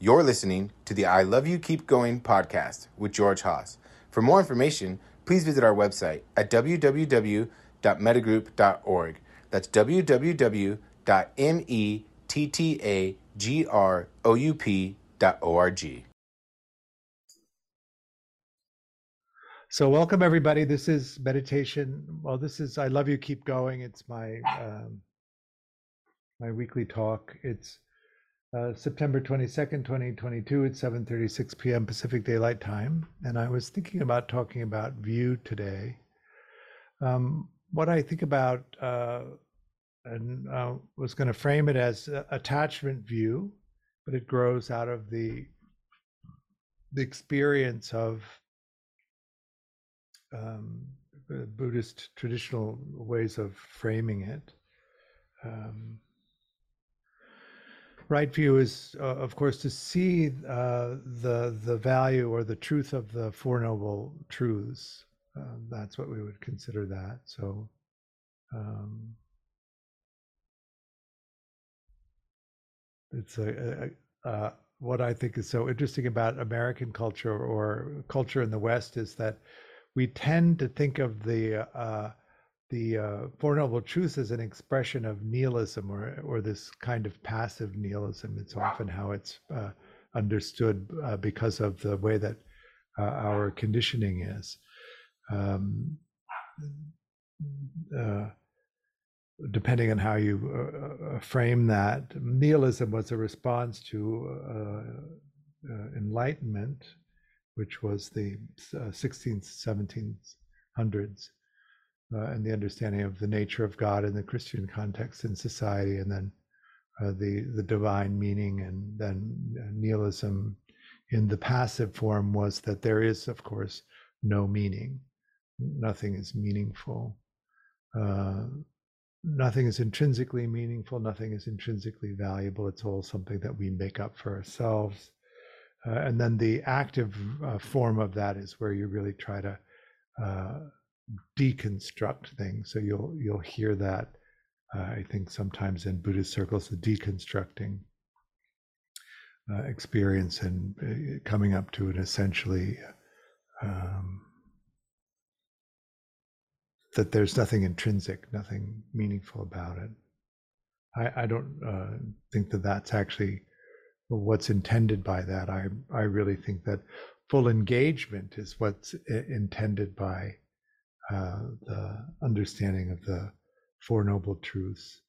You're listening to the I Love You Keep Going podcast with George Haas. For more information, please visit our website at www.mettagroup.org. That's www.mettagroup.org. So, welcome everybody. This is meditation. Well, this is I love you. Keep going. It's my um, my weekly talk. It's uh, September twenty second, twenty twenty two. at seven thirty six p.m. Pacific Daylight Time, and I was thinking about talking about view today. Um, what I think about, uh, and uh, was going to frame it as attachment view, but it grows out of the the experience of um, Buddhist traditional ways of framing it. Um, right view is, uh, of course, to see uh, the the value or the truth of the Four Noble Truths. Um, that's what we would consider that. So. Um, it's a, a, a, what I think is so interesting about American culture or culture in the West is that we tend to think of the uh, the uh, Four Noble Truths as an expression of nihilism or or this kind of passive nihilism. It's often how it's uh, understood uh, because of the way that uh, our conditioning is. Um, uh, depending on how you uh, frame that, nihilism was a response to enlightenment which was the uh, 16th, 1700s, uh, and the understanding of the nature of God in the Christian context in society, and then uh, the the divine meaning, and then uh, nihilism in the passive form was that there is, of course, no meaning. Nothing is meaningful. Uh, nothing is intrinsically meaningful. Nothing is intrinsically valuable. It's all something that we make up for ourselves uh, and then the active uh, form of that is where you really try to uh, deconstruct things. So you'll you'll hear that uh, I think sometimes in Buddhist circles the deconstructing uh, experience and uh, coming up to an essentially um, that there's nothing intrinsic, nothing meaningful about it. I, I don't think that that's actually what's intended by that. I I really think that full engagement is what's intended by uh, the understanding of the Four Noble Truths.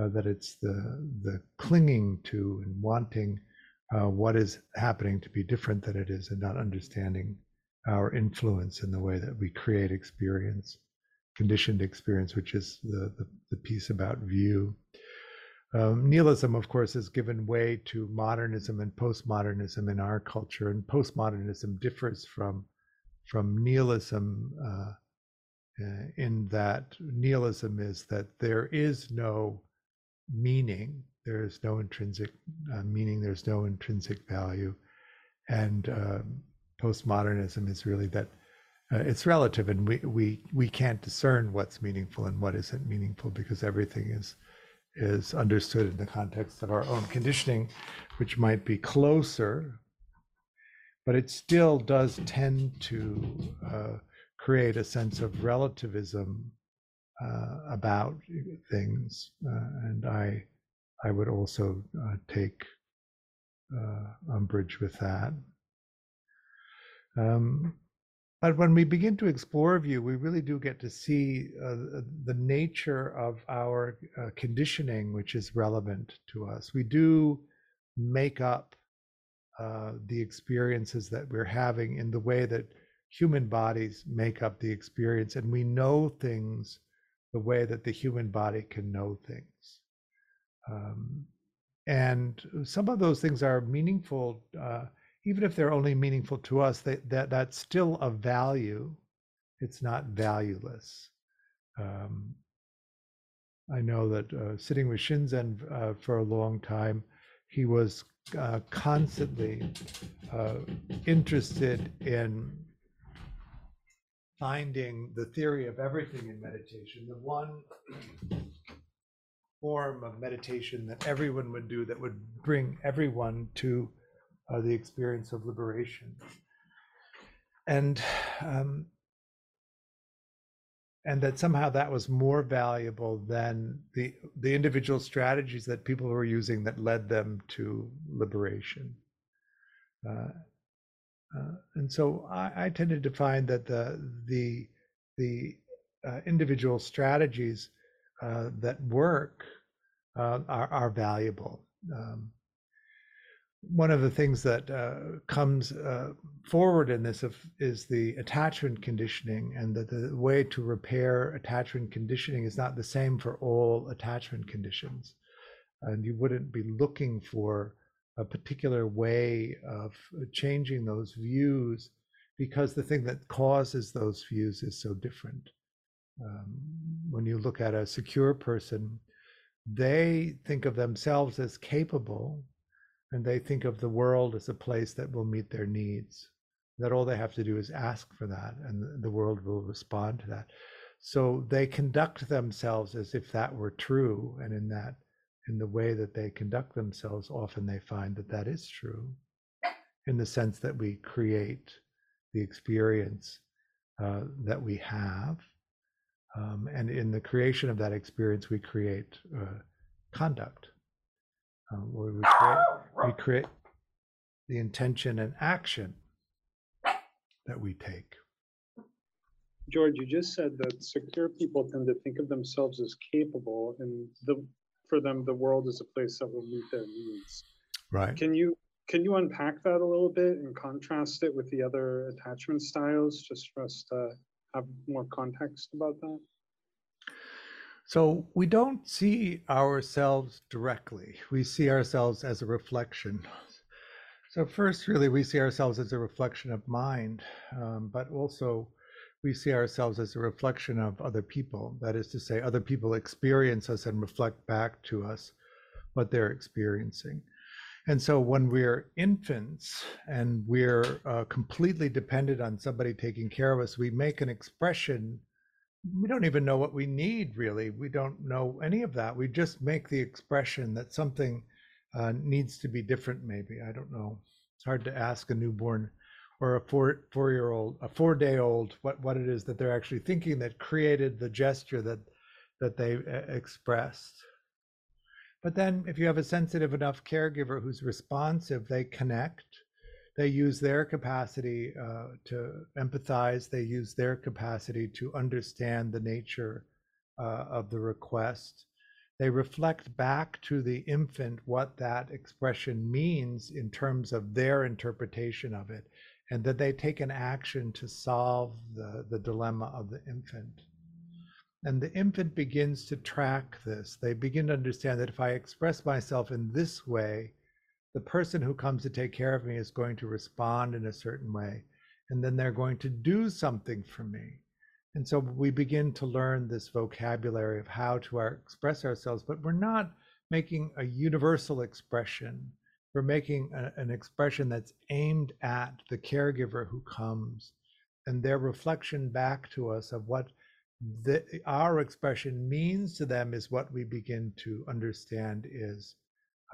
Uh, that it's the the clinging to and wanting uh, what is happening to be different than it is, and not understanding our influence in the way that we create experience, conditioned experience, which is the the, the piece about view. Um, nihilism, of course, has given way to modernism and postmodernism in our culture, and postmodernism differs from from nihilism uh, uh, in that nihilism is that there is no meaning, there is no intrinsic uh, meaning, there's no intrinsic value, and um, postmodernism is really that uh, it's relative, and we we we can't discern what's meaningful and what isn't meaningful because everything is is understood in the context of our own conditioning, which might be closer, but it still does tend to uh, create a sense of relativism uh, about things, uh, and I, I would also uh, take uh, umbrage with that. Um, but when we begin to explore view, we really do get to see uh, the nature of our uh, conditioning, which is relevant to us. We do make up uh, the experiences that we're having in the way that human bodies make up the experience, and we know things the way that the human body can know things. Um, and some of those things are meaningful uh, even if they're only meaningful to us, that that's still of value. It's not valueless. Um, I know that uh, sitting with Shinzen uh, for a long time, he was uh, constantly uh, interested in finding the theory of everything in meditation, the one form of meditation that everyone would do that would bring everyone to uh, the experience of liberation. And um, and that somehow that was more valuable than the the individual strategies that people were using that led them to liberation. Uh, uh, and so I, I, tended to find that the the the uh, individual strategies uh, that work uh, are, are valuable. Um, one of the things that uh, comes uh, forward in this of, is the attachment conditioning, and that the way to repair attachment conditioning is not the same for all attachment conditions. And you wouldn't be looking for a particular way of changing those views because the thing that causes those views is so different. Um, when you look at a secure person, they think of themselves as capable and they think of the world as a place that will meet their needs that all they have to do is ask for that and the world will respond to that so they conduct themselves as if that were true and in that in the way that they conduct themselves often they find that that is true in the sense that we create the experience uh, that we have um, and in the creation of that experience we create uh, conduct um, we create, we create the intention and action that we take. George, you just said that secure people tend to think of themselves as capable, and the for them the world is a place that will meet their needs. Right. Can you can you unpack that a little bit and contrast it with the other attachment styles, just for us to have more context about that? So we don't see ourselves directly. We see ourselves as a reflection. So first, really, we see ourselves as a reflection of mind, um, but also we see ourselves as a reflection of other people. That is to say, other people experience us and reflect back to us what they're experiencing. And so when we're infants and we're uh, completely dependent on somebody taking care of us, we make an expression. We don't even know what we need really. We don't know any of that. We just make the expression that something uh, needs to be different maybe. I don't know. It's hard to ask a newborn or a four four year old a four day old what what it is that they're actually thinking that created the gesture that that they uh, expressed but then if you have a sensitive enough caregiver who's responsive they connect they use their capacity uh, to empathize. They use their capacity to understand the nature uh, of the request. They reflect back to the infant what that expression means in terms of their interpretation of it, and that they take an action to solve the, the dilemma of the infant. And the infant begins to track this. They begin to understand that if I express myself in this way, the person who comes to take care of me is going to respond in a certain way and then they're going to do something for me and so we begin to learn this vocabulary of how to our, express ourselves but we're not making a universal expression we're making a, an expression that's aimed at the caregiver who comes and their reflection back to us of what the, our expression means to them is what we begin to understand is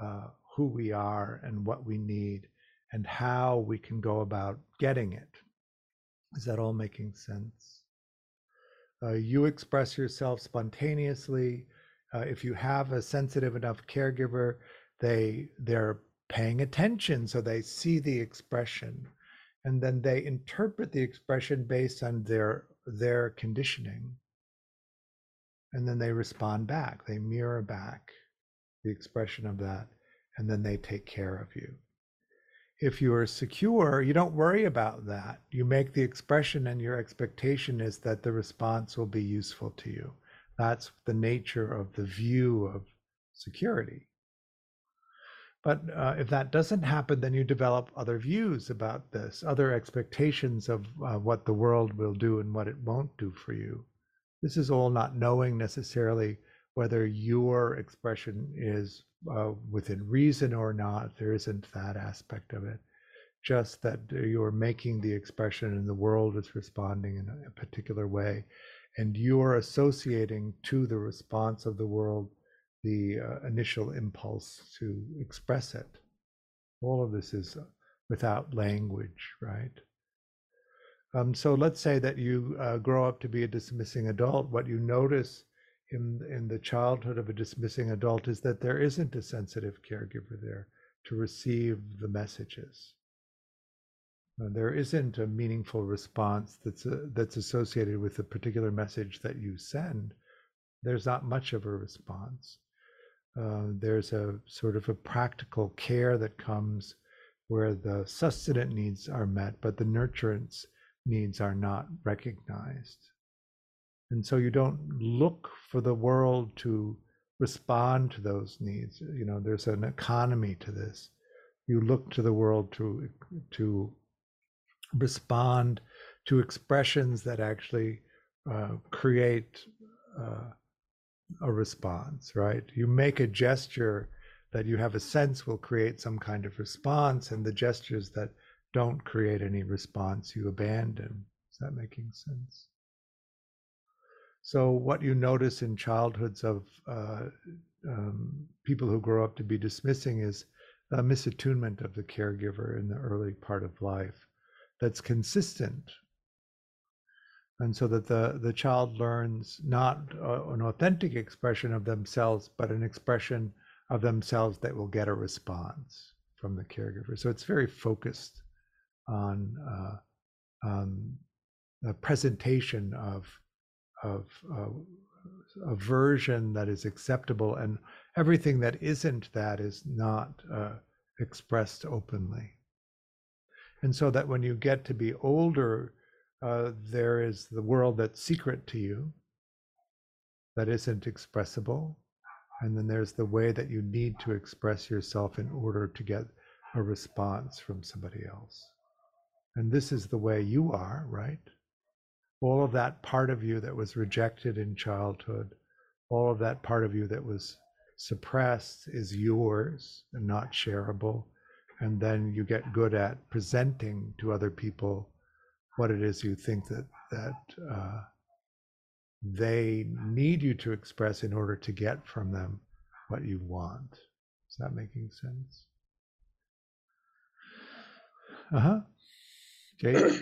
uh, who we are and what we need and how we can go about getting it. Is that all making sense? Uh, you express yourself spontaneously. Uh, if you have a sensitive enough caregiver, they they're paying attention, so they see the expression, and then they interpret the expression based on their their conditioning, and then they respond back. They mirror back the expression of that and then they take care of you. If you are secure, you don't worry about that. You make the expression, and your expectation is that the response will be useful to you. That's the nature of the view of security. But uh, if that doesn't happen, then you develop other views about this, other expectations of uh, what the world will do and what it won't do for you. This is all not knowing necessarily whether your expression is uh, within reason or not. There isn't that aspect of it. Just that you're making the expression and the world is responding in a particular way. And you're associating to the response of the world the uh, initial impulse to express it. All of this is without language, right? Um, so let's say that you uh, grow up to be a dismissing adult. What you notice in in the childhood of a dismissing adult is that there isn't a sensitive caregiver there to receive the messages. Uh, there isn't a meaningful response that's uh, that's associated with the particular message that you send. There's not much of a response. Uh, there's a sort of a practical care that comes where the sustenance needs are met, but the nurturance needs are not recognized. And so you don't look for the world to respond to those needs. You know, there's an economy to this. You look to the world to to respond to expressions that actually uh, create uh, a response, right? You make a gesture that you have a sense will create some kind of response, and the gestures that don't create any response, you abandon. Is that making sense? So, what you notice in childhoods of uh, um, people who grow up to be dismissing is a misattunement of the caregiver in the early part of life that's consistent. And so that the, the child learns not uh, an authentic expression of themselves, but an expression of themselves that will get a response from the caregiver. So it's very focused on uh, um, the presentation of of uh, a version that is acceptable, and everything that isn't that is not uh, expressed openly. And so that when you get to be older, uh, there is the world that's secret to you, that isn't expressible, and then there's the way that you need to express yourself in order to get a response from somebody else. And this is the way you are, right? All of that part of you that was rejected in childhood, all of that part of you that was suppressed is yours and not shareable. And then you get good at presenting to other people what it is you think that that uh, they need you to express in order to get from them what you want. Is that making sense? Uh huh. Okay.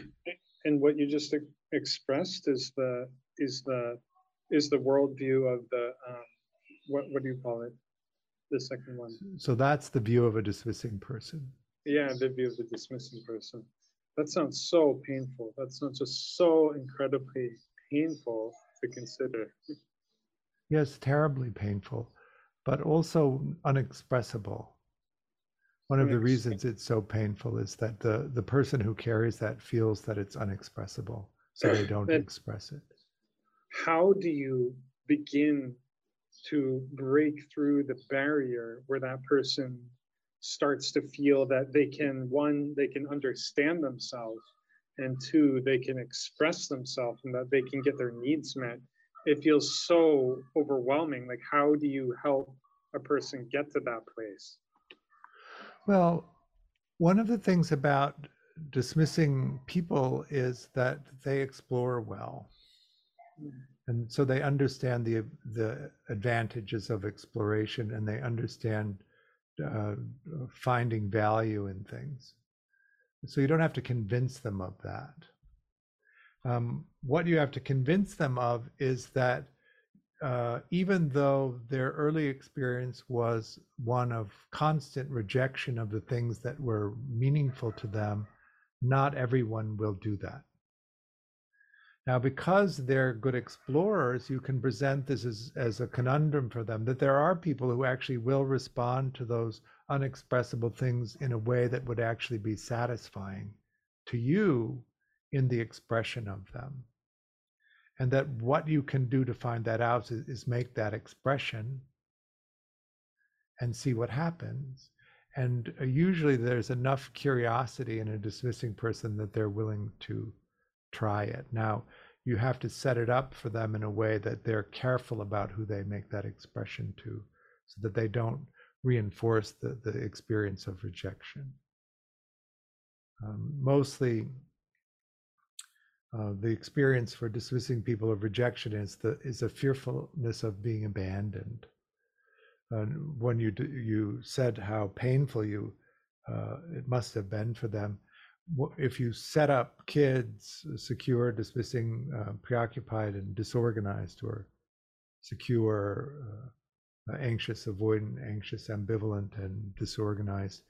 and what you just expressed is the is the is the worldview of the um, what what do you call it? The second one. So that's the view of a dismissing person. Yeah, the view of the dismissing person. That sounds so painful. That sounds just so incredibly painful to consider. Yes, terribly painful, but also unexpressible. One of the reasons it's so painful is that the, the person who carries that feels that it's unexpressible, so they don't express it. How do you begin to break through the barrier where that person starts to feel that they can, one, they can understand themselves, and two, they can express themselves and that they can get their needs met? It feels so overwhelming. Like, how do you help a person get to that place? Well, one of the things about dismissing people is that they explore well. Mm-hmm. And so they understand the the advantages of exploration and they understand uh, finding value in things. So you don't have to convince them of that. Um, what you have to convince them of is that uh, even though their early experience was one of constant rejection of the things that were meaningful to them, not everyone will do that. Now, because they're good explorers, you can present this as, as a conundrum for them that there are people who actually will respond to those unexpressible things in a way that would actually be satisfying to you in the expression of them. And that what you can do to find that out is, is make that expression and see what happens. And uh, usually there's enough curiosity in a dismissing person that they're willing to try it now you have to set it up for them in a way that they're careful about who they make that expression to so that they don't reinforce the, the experience of rejection um, mostly uh, the experience for dismissing people of rejection is the is a fearfulness of being abandoned. And when you you said how painful you uh, it must have been for them. If you set up kids secure, dismissing, uh, preoccupied, and disorganized, or secure, uh, uh, anxious, avoidant, anxious, ambivalent, and disorganized,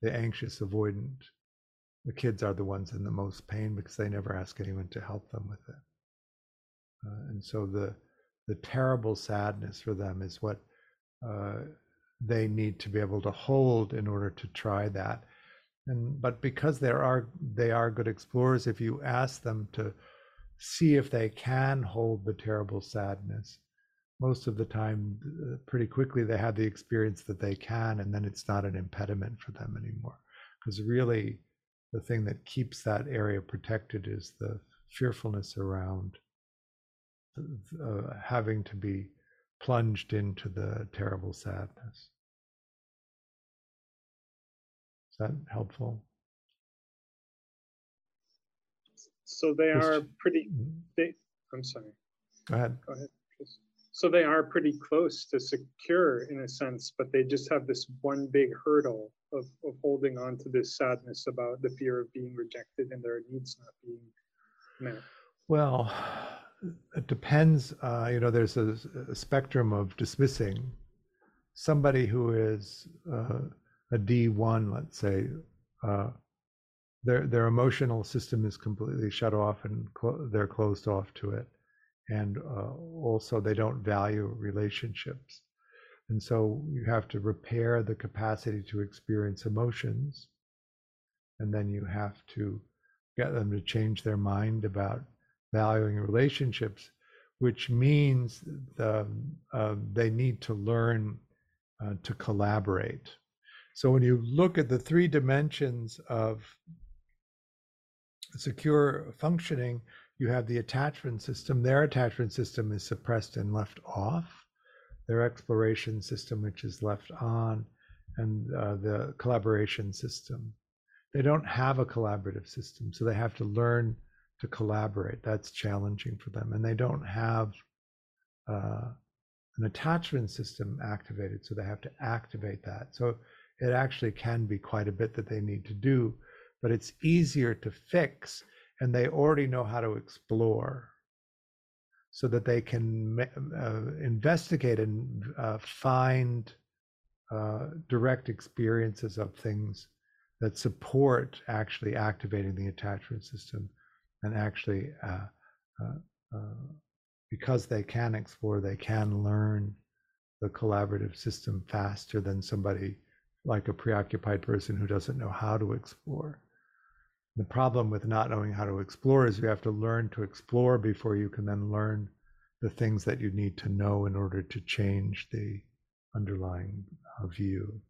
the anxious, avoidant, the kids are the ones in the most pain because they never ask anyone to help them with it. Uh, and so the the terrible sadness for them is what uh, they need to be able to hold in order to try that. And but because there are they are good explorers, if you ask them to see if they can hold the terrible sadness, most of the time, uh, pretty quickly they have the experience that they can, and then it's not an impediment for them anymore. Because really, the thing that keeps that area protected is the fearfulness around uh, having to be plunged into the terrible sadness. Is that helpful? So they are pretty, mm-hmm. they, I'm sorry. Go ahead. Go ahead. So they are pretty close to secure in a sense, but they just have this one big hurdle of, of holding on to this sadness about the fear of being rejected and their needs not being met. Well, it depends. Uh, you know, there's a, a, spectrum of dismissing somebody who is uh, a D1, let's say. Uh, their their emotional system is completely shut off and they're closed off to it, and uh, also they don't value relationships, and so you have to repair the capacity to experience emotions, and then you have to get them to change their mind about valuing relationships, which means the, uh, they need to learn uh, to collaborate. So when you look at the three dimensions of secure functioning, you have the attachment system. Their attachment system is suppressed and left off. Their exploration system, which is left on, and uh, the collaboration system. They don't have a collaborative system, so they have to learn to collaborate. That's challenging for them. And they don't have uh, an attachment system activated, so they have to activate that. So it actually can be quite a bit that they need to do, but it's easier to fix, and they already know how to explore so that they can uh, investigate and uh, find uh, direct experiences of things that support actually activating the attachment system and actually uh, uh, uh, because they can explore they can learn the collaborative system faster than somebody like a preoccupied person who doesn't know how to explore. The problem with not knowing how to explore is you have to learn to explore before you can then learn the things that you need to know in order to change the underlying uh, view.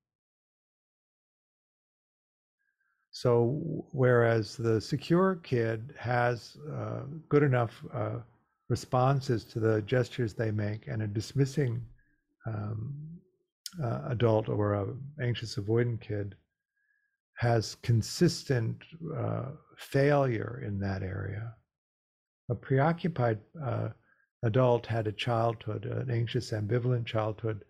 So whereas the secure kid has uh, good enough uh, responses to the gestures they make, and a dismissing um, uh, adult or a anxious avoidant kid has consistent uh, failure in that area. A preoccupied uh, adult had a childhood, an anxious ambivalent childhood,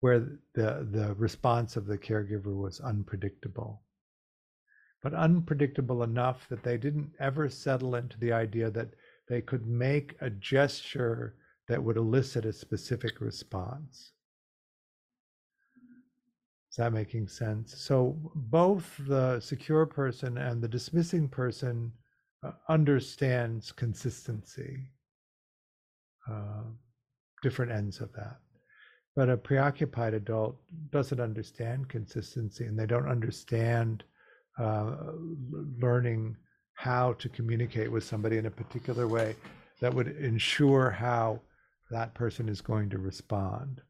where the the response of the caregiver was unpredictable but unpredictable enough that they didn't ever settle into the idea that they could make a gesture that would elicit a specific response. Is that making sense? So both the secure person and the dismissing person uh, understands consistency, uh, different ends of that. But a preoccupied adult doesn't understand consistency and they don't understand uh, learning how to communicate with somebody in a particular way that would ensure how that person is going to respond.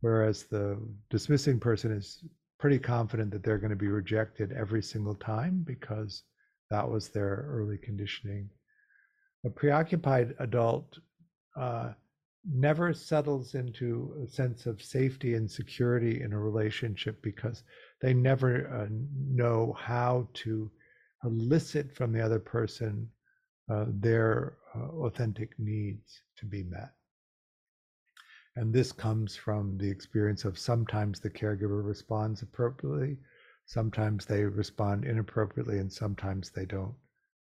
Whereas the dismissing person is pretty confident that they're going to be rejected every single time because that was their early conditioning. A preoccupied adult uh, never settles into a sense of safety and security in a relationship because they never uh, know how to elicit from the other person uh, their uh, authentic needs to be met. And this comes from the experience of sometimes the caregiver responds appropriately, Sometimes they respond inappropriately and sometimes they don't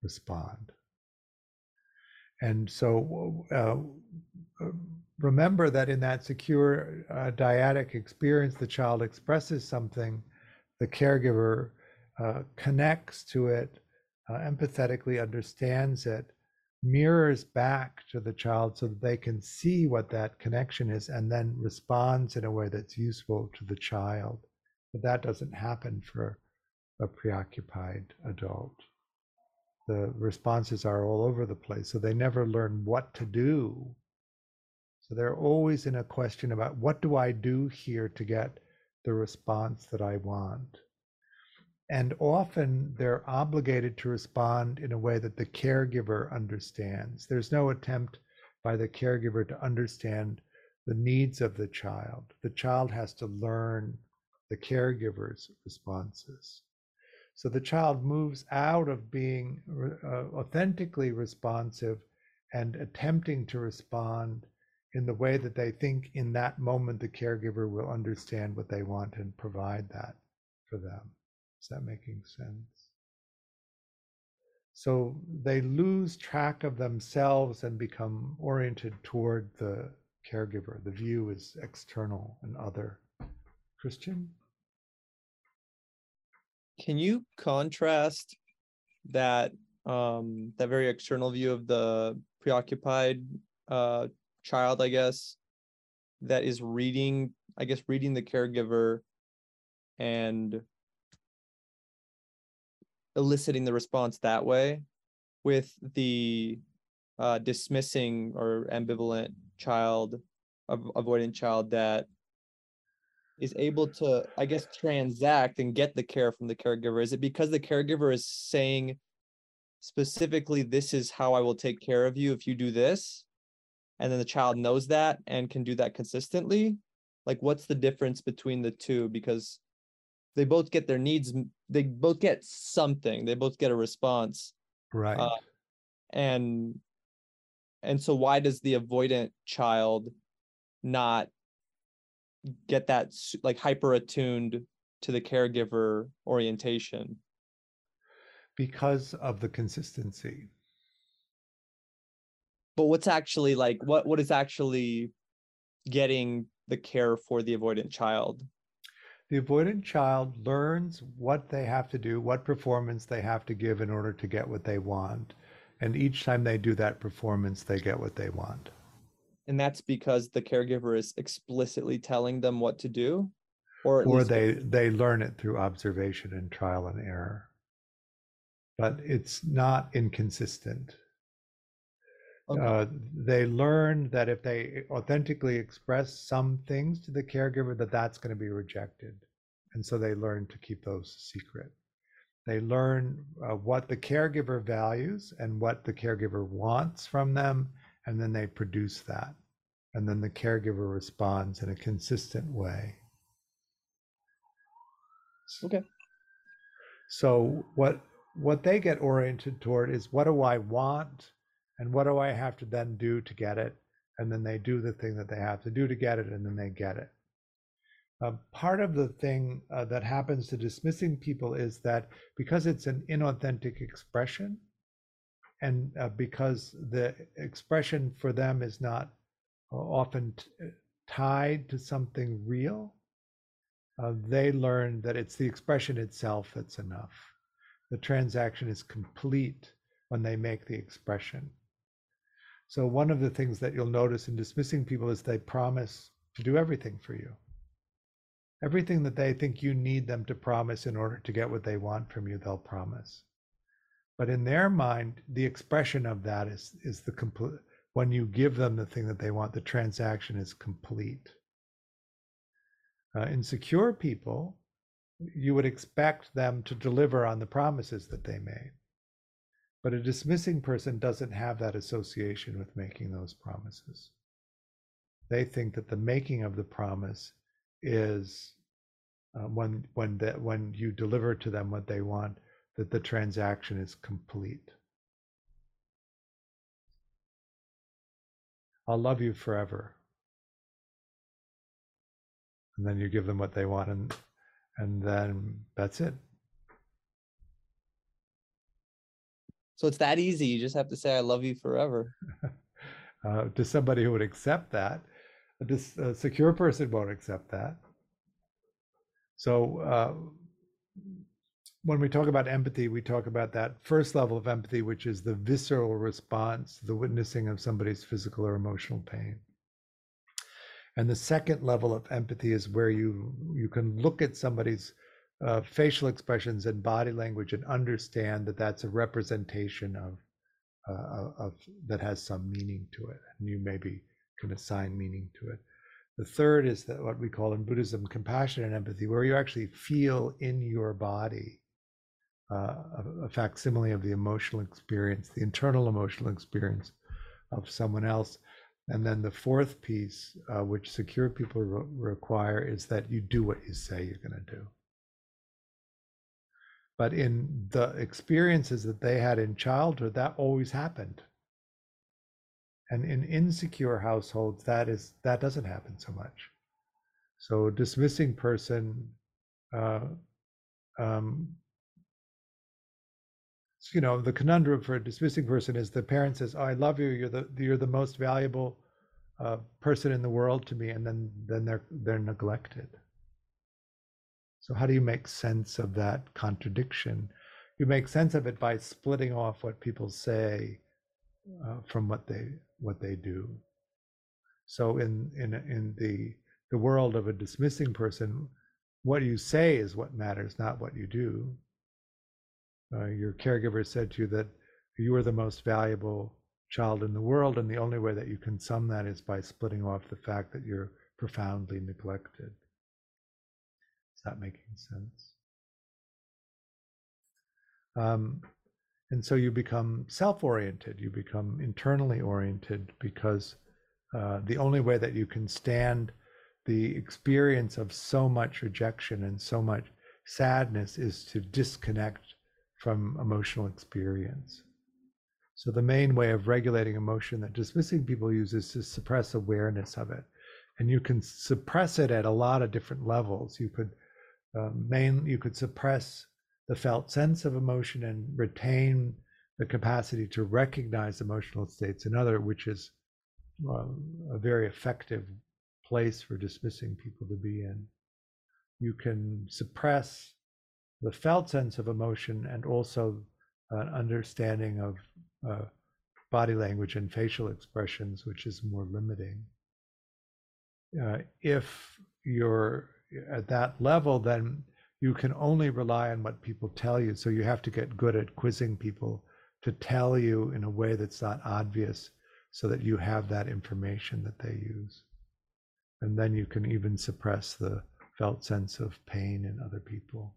respond. And so uh, remember that in that secure uh, dyadic experience, the child expresses something, the caregiver uh, connects to it, uh, empathetically understands it, mirrors back to the child so that they can see what that connection is and then responds in a way that's useful to the child. But that doesn't happen for a preoccupied adult. The responses are all over the place, so they never learn what to do. So they're always in a question about what do I do here to get the response that I want? And often they're obligated to respond in a way that the caregiver understands. There's no attempt by the caregiver to understand the needs of the child. The child has to learn the caregiver's responses. So the child moves out of being uh, authentically responsive and attempting to respond in the way that they think in that moment the caregiver will understand what they want and provide that for them. Is that making sense? So they lose track of themselves and become oriented toward the caregiver. The view is external and other. Christian? Can you contrast that um that very external view of the preoccupied uh child, I guess, that is reading, I guess reading the caregiver and eliciting the response that way with the uh, dismissing or ambivalent child, avoidant child that is able to, I guess, transact and get the care from the caregiver? Is it because the caregiver is saying specifically, this is how I will take care of you if you do this? And then the child knows that and can do that consistently? Like, what's the difference between the two? Because they both get their needs they both get something they both get a response right. uh, and and so why does the avoidant child not get that like hyper attuned to the caregiver orientation? Because of the consistency. But what's actually like what what is actually getting the care for the avoidant child the avoidant child learns what they have to do, what performance they have to give in order to get what they want. And each time they do that performance, they get what they want. And that's because the caregiver is explicitly telling them what to do? Or, or they, they learn it through observation and trial and error. But it's not inconsistent. Okay. Uh, they learn that if they authentically express some things to the caregiver, that that's going to be rejected, and so they learn to keep those secret. They learn uh, what the caregiver values and what the caregiver wants from them, and then they produce that, and then the caregiver responds in a consistent way. Okay. So what what they get oriented toward is what do I want and what do I have to then do to get it? And then they do the thing that they have to do to get it, and then they get it. Uh, part of the thing uh, that happens to dismissing people is that because it's an inauthentic expression, and uh, because the expression for them is not uh, often t- uh, tied to something real, uh, they learn that it's the expression itself that's enough. The transaction is complete when they make the expression. So one of the things that you'll notice in dismissing people is they promise to do everything for you. Everything that they think you need them to promise in order to get what they want from you, they'll promise. But in their mind, the expression of that is is the complete when you give them the thing that they want, the transaction is complete. Uh, insecure people, you would expect them to deliver on the promises that they made. But a dismissing person doesn't have that association with making those promises. They think that the making of the promise is uh, when when that when you deliver to them what they want, that the transaction is complete. I'll love you forever. And then you give them what they want and and then that's it. So it's that easy. You just have to say, I love you forever. uh, to somebody who would accept that. A secure person won't accept that. So uh, when we talk about empathy, we talk about that first level of empathy, which is the visceral response, the witnessing of somebody's physical or emotional pain. And the second level of empathy is where you you can look at somebody's uh, facial expressions and body language and understand that that's a representation of uh, of that has some meaning to it, and you maybe can assign meaning to it. The third is that what we call in Buddhism compassion and empathy, where you actually feel in your body uh, a, a facsimile of the emotional experience, the internal emotional experience of someone else. And then the fourth piece, uh, which secure people re- require, is that you do what you say you're going to do. But in the experiences that they had in childhood, that always happened. And in insecure households, that is that doesn't happen so much. So dismissing person, uh, um, you know, the conundrum for a dismissing person is the parent says, oh, "I love you. You're the you're the most valuable uh, person in the world to me," and then then they're they're neglected. So, how do you make sense of that contradiction? You make sense of it by splitting off what people say uh, from what they what they do. So, in in in the the world of a dismissing person, what you say is what matters, not what you do. Uh, your caregiver said to you that you are the most valuable child in the world, and the only way that you can sum that is by splitting off the fact that you're profoundly neglected. That making sense? Um, and so you become self oriented, you become internally oriented because uh, the only way that you can stand the experience of so much rejection and so much sadness is to disconnect from emotional experience. So, the main way of regulating emotion that dismissing people use is to suppress awareness of it. And you can suppress it at a lot of different levels. You could uh, main you could suppress the felt sense of emotion and retain the capacity to recognize emotional states. Another which is uh, a very effective place for dismissing people to be in. You can suppress the felt sense of emotion and also an understanding of uh, body language and facial expressions which is more limiting. Uh, if you're at that level, then you can only rely on what people tell you. So you have to get good at quizzing people to tell you in a way that's not obvious so that you have that information that they use. And then you can even suppress the felt sense of pain in other people.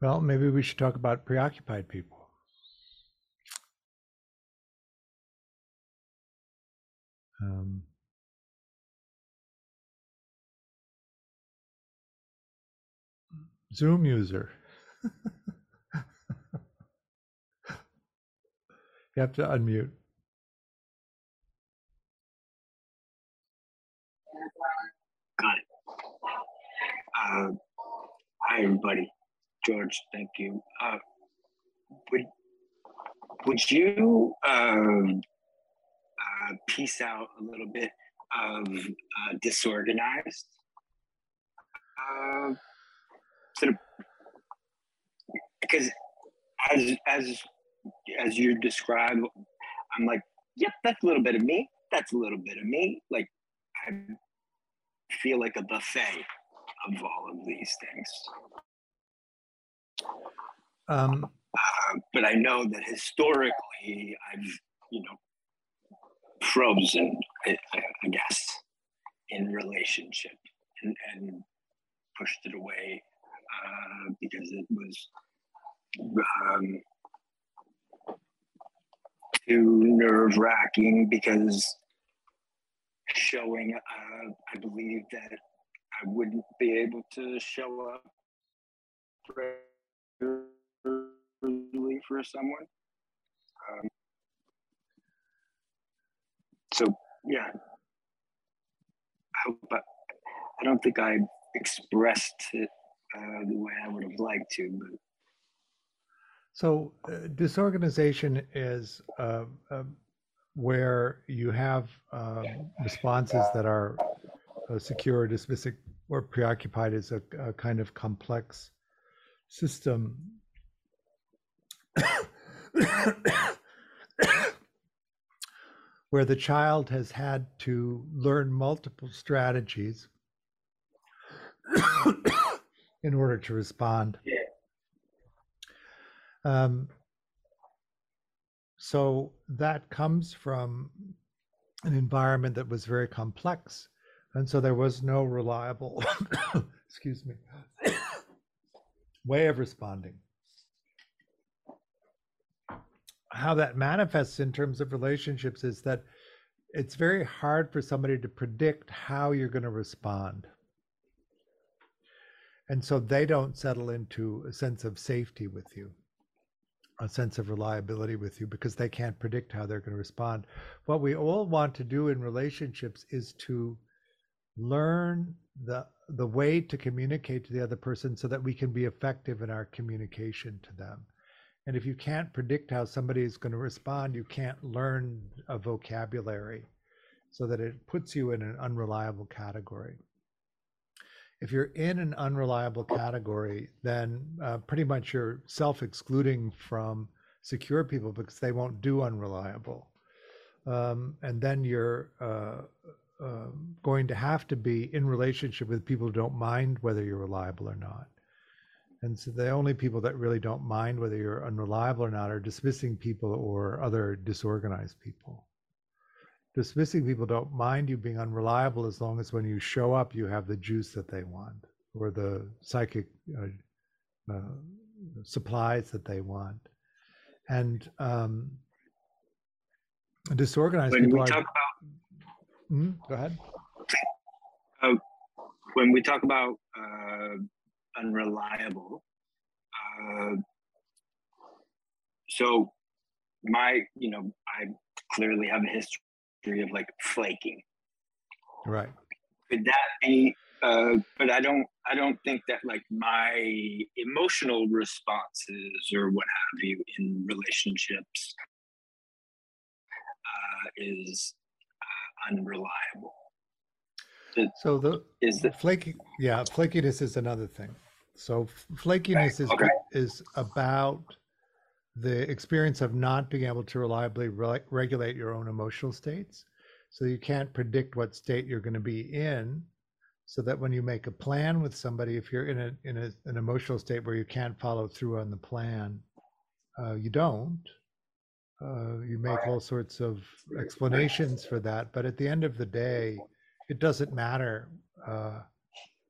Well, maybe we should talk about preoccupied people. Um, Zoom user. you have to unmute. Got it. Uh, hi, everybody. George, thank you. Uh, would would you um, uh, piece out a little bit of uh, disorganized? Uh, sort of because as as as you describe, I'm like, yep, that's a little bit of me. That's a little bit of me. Like I feel like a buffet of all of these things. Um, uh, but I know that historically, I've you know frozen, I, I guess, in relationship and, and pushed it away uh, because it was um, too nerve wracking because showing, uh, I believe that I wouldn't be able to show up regularly for someone. Um, so yeah, I I, I don't think I expressed it uh, the way I would have liked to. But So uh, disorganization is uh, uh, where you have um, responses that are uh, secure, dismissive, or preoccupied as a, a kind of complex system. where the child has had to learn multiple strategies in order to respond. Um, so that comes from an environment that was very complex. And so there was no reliable, excuse me, way of responding. How that manifests in terms of relationships is that it's very hard for somebody to predict how you're going to respond. And so they don't settle into a sense of safety with you a sense of reliability with you because they can't predict how they're going to respond. What we all want to do in relationships is to learn the the way to communicate to the other person so that we can be effective in our communication to them. And if you can't predict how somebody is going to respond, you can't learn a vocabulary so that it puts you in an unreliable category if you're in an unreliable category, then uh, pretty much you're self excluding from secure people because they won't do unreliable. Um, and then you're uh, uh, going to have to be in relationship with people who don't mind whether you're reliable or not. And so the only people that really don't mind whether you're unreliable or not are dismissing people or other disorganized people dismissing people don't mind you being unreliable as long as when you show up you have the juice that they want or the psychic uh, uh, supplies that they want and um, disorganized when people we are, talk about Hmm? go ahead uh, when we talk about uh, unreliable, uh, so my you know I clearly have a history of like flaking. right Could that be? Uh, but I don't. I don't think that like my emotional responses or what have you in relationships uh, is uh, unreliable. so the Is that flaky yeah flakiness is another thing so flakiness is okay. is about the experience of not being able to reliably re- regulate your own emotional states. So you can't predict what state you're going to be in so that when you make a plan with somebody if you're in a in a, an emotional state where you can't follow through on the plan uh, you don't. Uh, you make all sorts of explanations for that but at the end of the day it doesn't matter uh,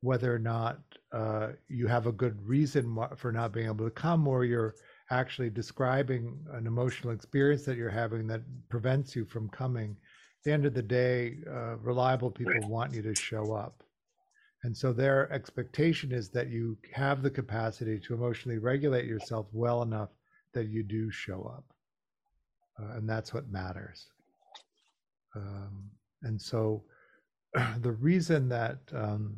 whether or not uh, you have a good reason for not being able to come or you're actually describing an emotional experience that you're having that prevents you from coming. At the end of the day uh, reliable people want you to show up. And so their expectation is that you have the capacity to emotionally regulate yourself well enough that you do show up. Uh, and that's what matters. Um, and so the reason that um,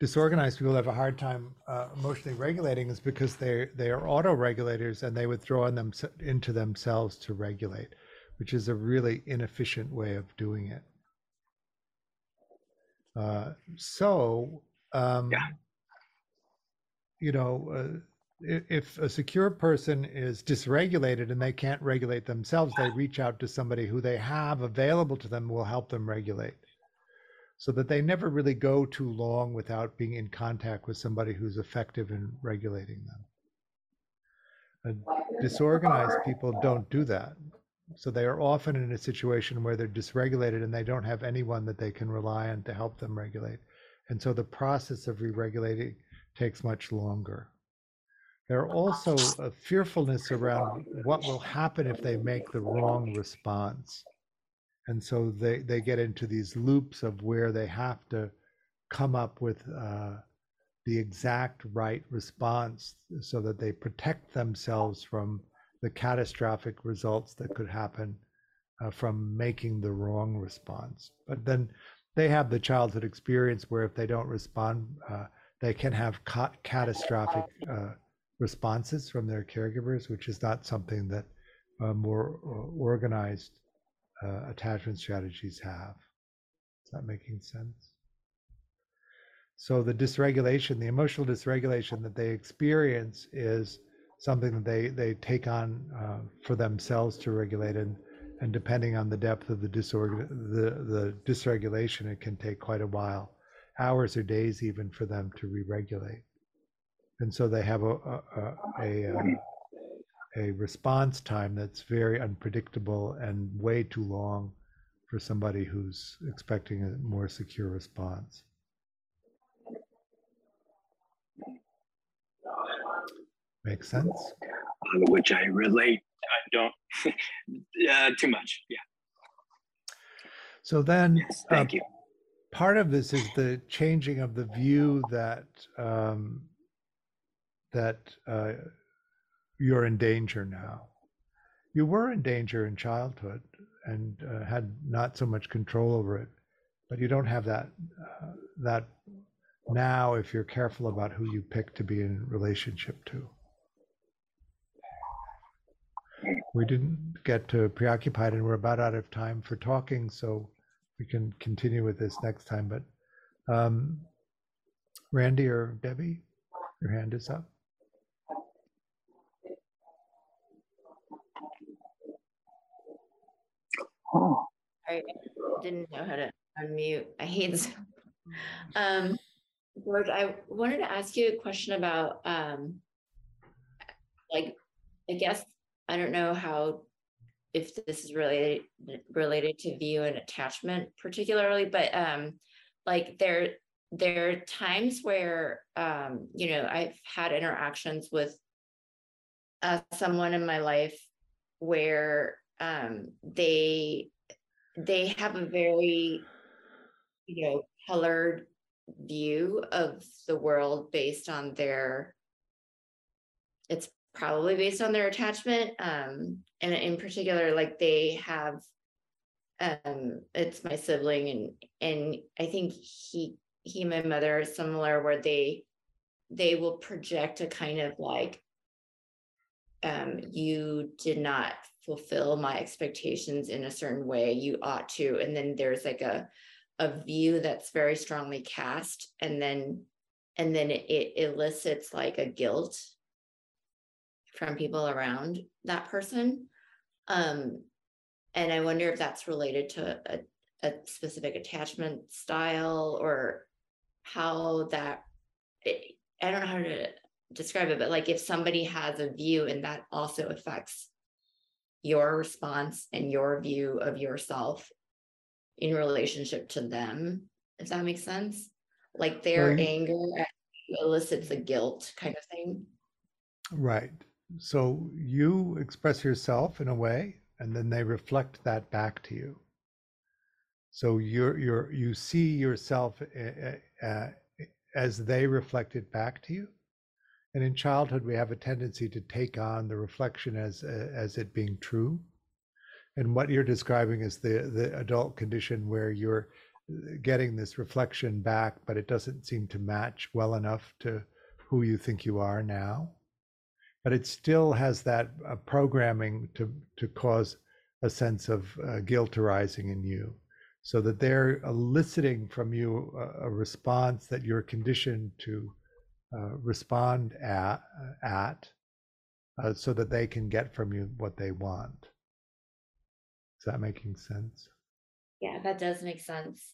disorganized people have a hard time uh, emotionally regulating is because they they are auto regulators and they withdraw in them into themselves to regulate, which is a really inefficient way of doing it. Uh, so, um, Yeah. you know, uh, if a secure person is dysregulated and they can't regulate themselves, they reach out to somebody who they have available to them will help them regulate so that they never really go too long without being in contact with somebody who's effective in regulating them. And disorganized people don't do that. So they are often in a situation where they're dysregulated and they don't have anyone that they can rely on to help them regulate. And so the process of re-regulating takes much longer. There are also a fearfulness around what will happen if they make the wrong response and so they they get into these loops of where they have to come up with uh, the exact right response so that they protect themselves from the catastrophic results that could happen uh, from making the wrong response. But then they have the childhood experience where if they don't respond, uh, they can have ca- catastrophic uh, responses from their caregivers, which is not something that uh, more uh, organized uh, attachment strategies have. Is that making sense? So the dysregulation, the emotional dysregulation that they experience is something that they they take on uh, for themselves to regulate and and depending on the depth of the disorgan the the dysregulation it can take quite a while hours or days even for them to re-regulate and so they have a a, a, a, uh, a response time that's very unpredictable and way too long for somebody who's expecting a more secure response Makes sense. on which I relate. I don't uh, too much. Yeah. So then, Yes. uh, Thank you. part of this is the changing of the view that um, that uh, you're in danger now. You were in danger in childhood and uh, had not so much control over it, but you don't have that uh, that now if you're careful about who you pick to be in relationship to. We didn't get to preoccupied and we're about out of time for talking, so we can continue with this next time. But um, Randy or Debbie, your hand is up. Oh. I didn't know how to unmute. I hate this. Um, George, I wanted to ask you a question about, um, like, I guess, I don't know how, if this is related, related to view and attachment particularly, but, um, like, there, there are times where, um, you know, I've had interactions with uh, someone in my life where, um, they they have a very you know colored view of the world based on their it's probably based on their attachment um and in particular like they have um it's my sibling and and i think he he and my mother are similar where they they will project a kind of like um you did not fulfill my expectations in a certain way you ought to. And then there's like a a view that's very strongly cast and then and then it, it elicits like a guilt from people around that person. Um and i wonder if that's related to a, a specific attachment style or how that i don't know how to describe it but like if somebody has a view and that also affects your response and your view of yourself in relationship to them, if that makes sense. Like their you- anger elicits a guilt kind of thing. Right. So you express yourself in a way, and then they reflect that back to you. So you're you're you see yourself uh, as they reflect it back to you. And in childhood, we have a tendency to take on the reflection as uh, as it being true. And what you're describing is the the adult condition where you're uh, getting this reflection back, but it doesn't seem to match well enough to who you think you are now. But it still has that uh, programming to to cause a sense of uh, guilt arising in you, so that they're eliciting from you a, a response that you're conditioned to uh, respond at, at uh, so that they can get from you what they want. Is that making sense? Yeah, that does make sense.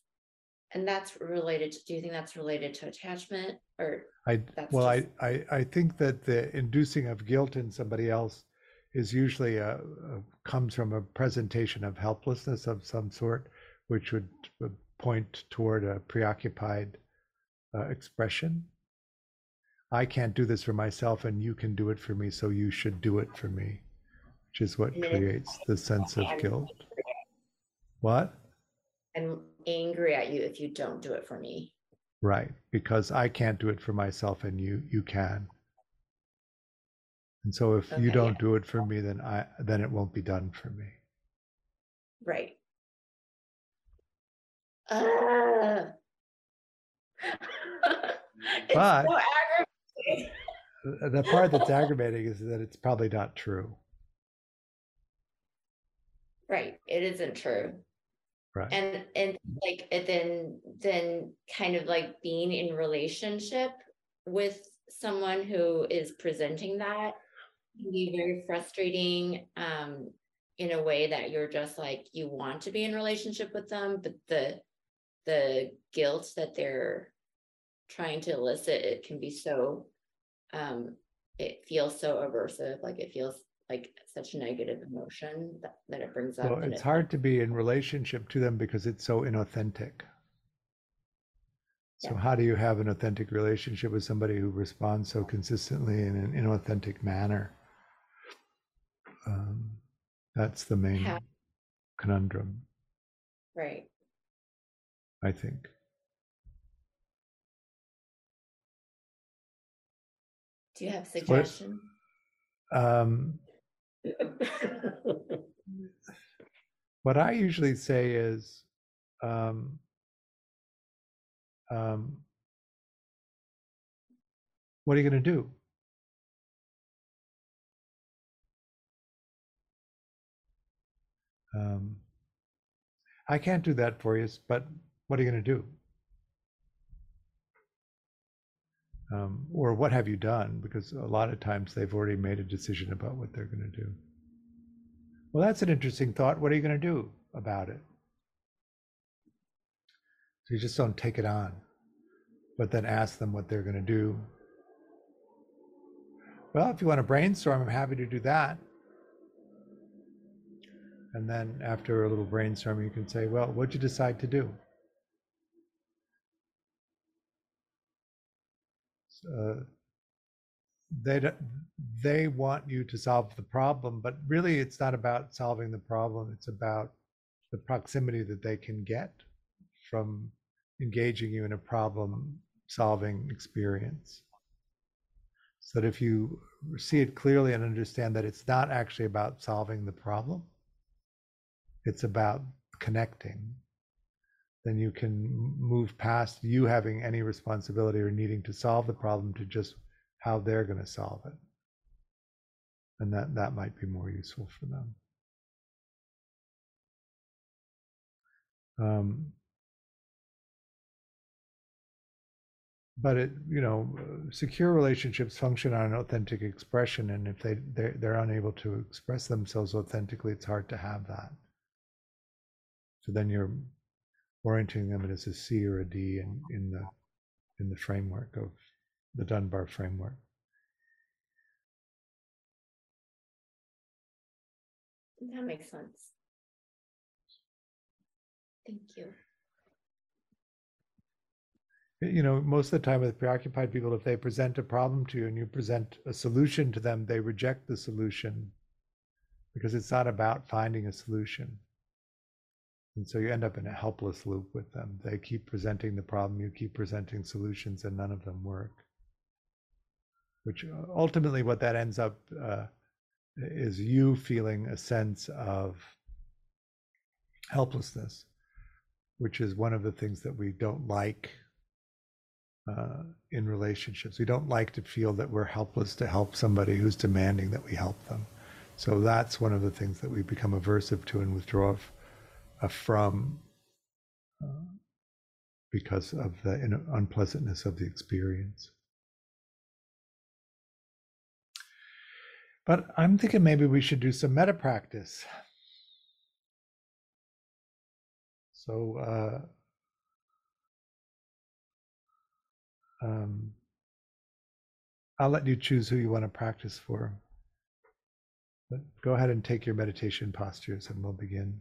And that's related to, do you think that's related to attachment or I That's well, I, just- I I think that the inducing of guilt in somebody else is usually a, a comes from a presentation of helplessness of some sort, which would point toward a preoccupied uh, expression. I can't do this for myself, and you can do it for me, so you should do it for me, which is what creates the sense of guilt. What? I'm angry at you if you don't do it for me. Right, because I can't do it for myself and you you can. And so if you don't yeah. do it for me, then I then it won't be done for me. Right. Uh. But-. The- part that's aggravating is that it's probably not true. Right, it isn't true. Right. And and like it then then kind of like being in relationship with someone who is presenting that can be very frustrating um in a way that you're just like you want to be in relationship with them, but the the guilt that they're trying to elicit it can be so um it feels so aversive, like it feels like such negative emotion that, that it brings up. Well, it's it- hard to be in relationship to them because it's so inauthentic. So Yeah. how do you have an authentic relationship with somebody who responds so consistently in an inauthentic manner? Um, that's the main How- conundrum, Right. I think. Do you have What- suggestions? Um, what I usually say is, um, um, what are you going to do? Um, I can't do that for you, but what are you going to do? Um, or what have you done? Because a lot of times they've already made a decision about what they're going to do. Well, that's an interesting thought. What are you going to do about it? So you just don't take it on, but then ask them what they're going to do. Well, if you want to brainstorm, I'm happy to do that. And then after a little brainstorming, you can say, well, what'd you decide to do? Uh, they they want you to solve the problem, but really it's not about solving the problem. It's about the proximity that they can get from engaging you in a problem solving experience. So that if you see it clearly and understand that it's not actually about solving the problem, it's about connecting, then you can move past you having any responsibility or needing to solve the problem to just how they're going to solve it. And that, that might be more useful for them. Um, but it, you know, secure relationships function on authentic expression, and if they they're, they're unable to express themselves authentically, it's hard to have that. So then you're orienting them as a C or a D in, in the in the framework of the Dunbar framework. That makes sense. Thank you. you know, most of the time with preoccupied people, if they present a problem to you and you present a solution to them, they reject the solution because it's not about finding a solution. And so you end up in a helpless loop with them. They keep presenting the problem, you keep presenting solutions, and none of them work. Which uh, ultimately, what that ends up uh, is you feeling a sense of helplessness, which is one of the things that we don't like uh, in relationships. We don't like to feel that we're helpless to help somebody who's demanding that we help them. So that's one of the things that we become aversive to and withdraw from uh, because of the unpleasantness of the experience. But I'm thinking maybe we should do some metta practice. So, uh, um, I'll let you choose who you want to practice for. But go ahead and take your meditation postures and we'll begin.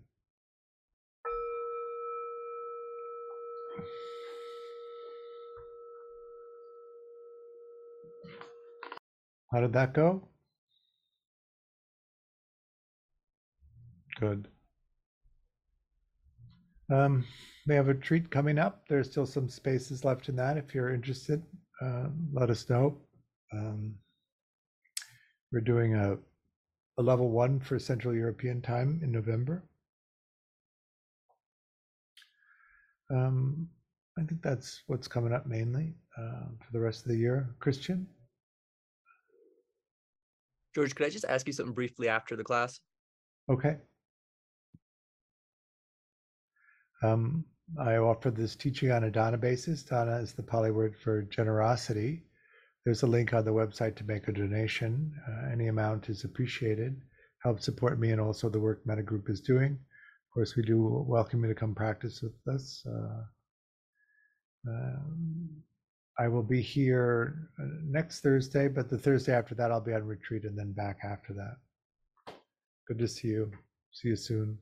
How did that go? Good. Um, we have a treat coming up. There's still some spaces left in that. If you're interested, uh, let us know. Um, we're doing a, a level one for Central European time in November. Um, I think that's what's coming up mainly uh, for the rest of the year. Christian? George, could I just ask you something briefly after the class? Okay. Um, I offer this teaching on a Dana basis. Dana is the Pali word for generosity. There's a link on the website to make a donation. Uh, any amount is appreciated. Help support me and also the work Metta Group is doing. Of course, we do welcome you to come practice with us. Uh, um, I will be here uh, next Thursday, but the Thursday after that, I'll be on retreat and then back after that. Good to see you. See you soon.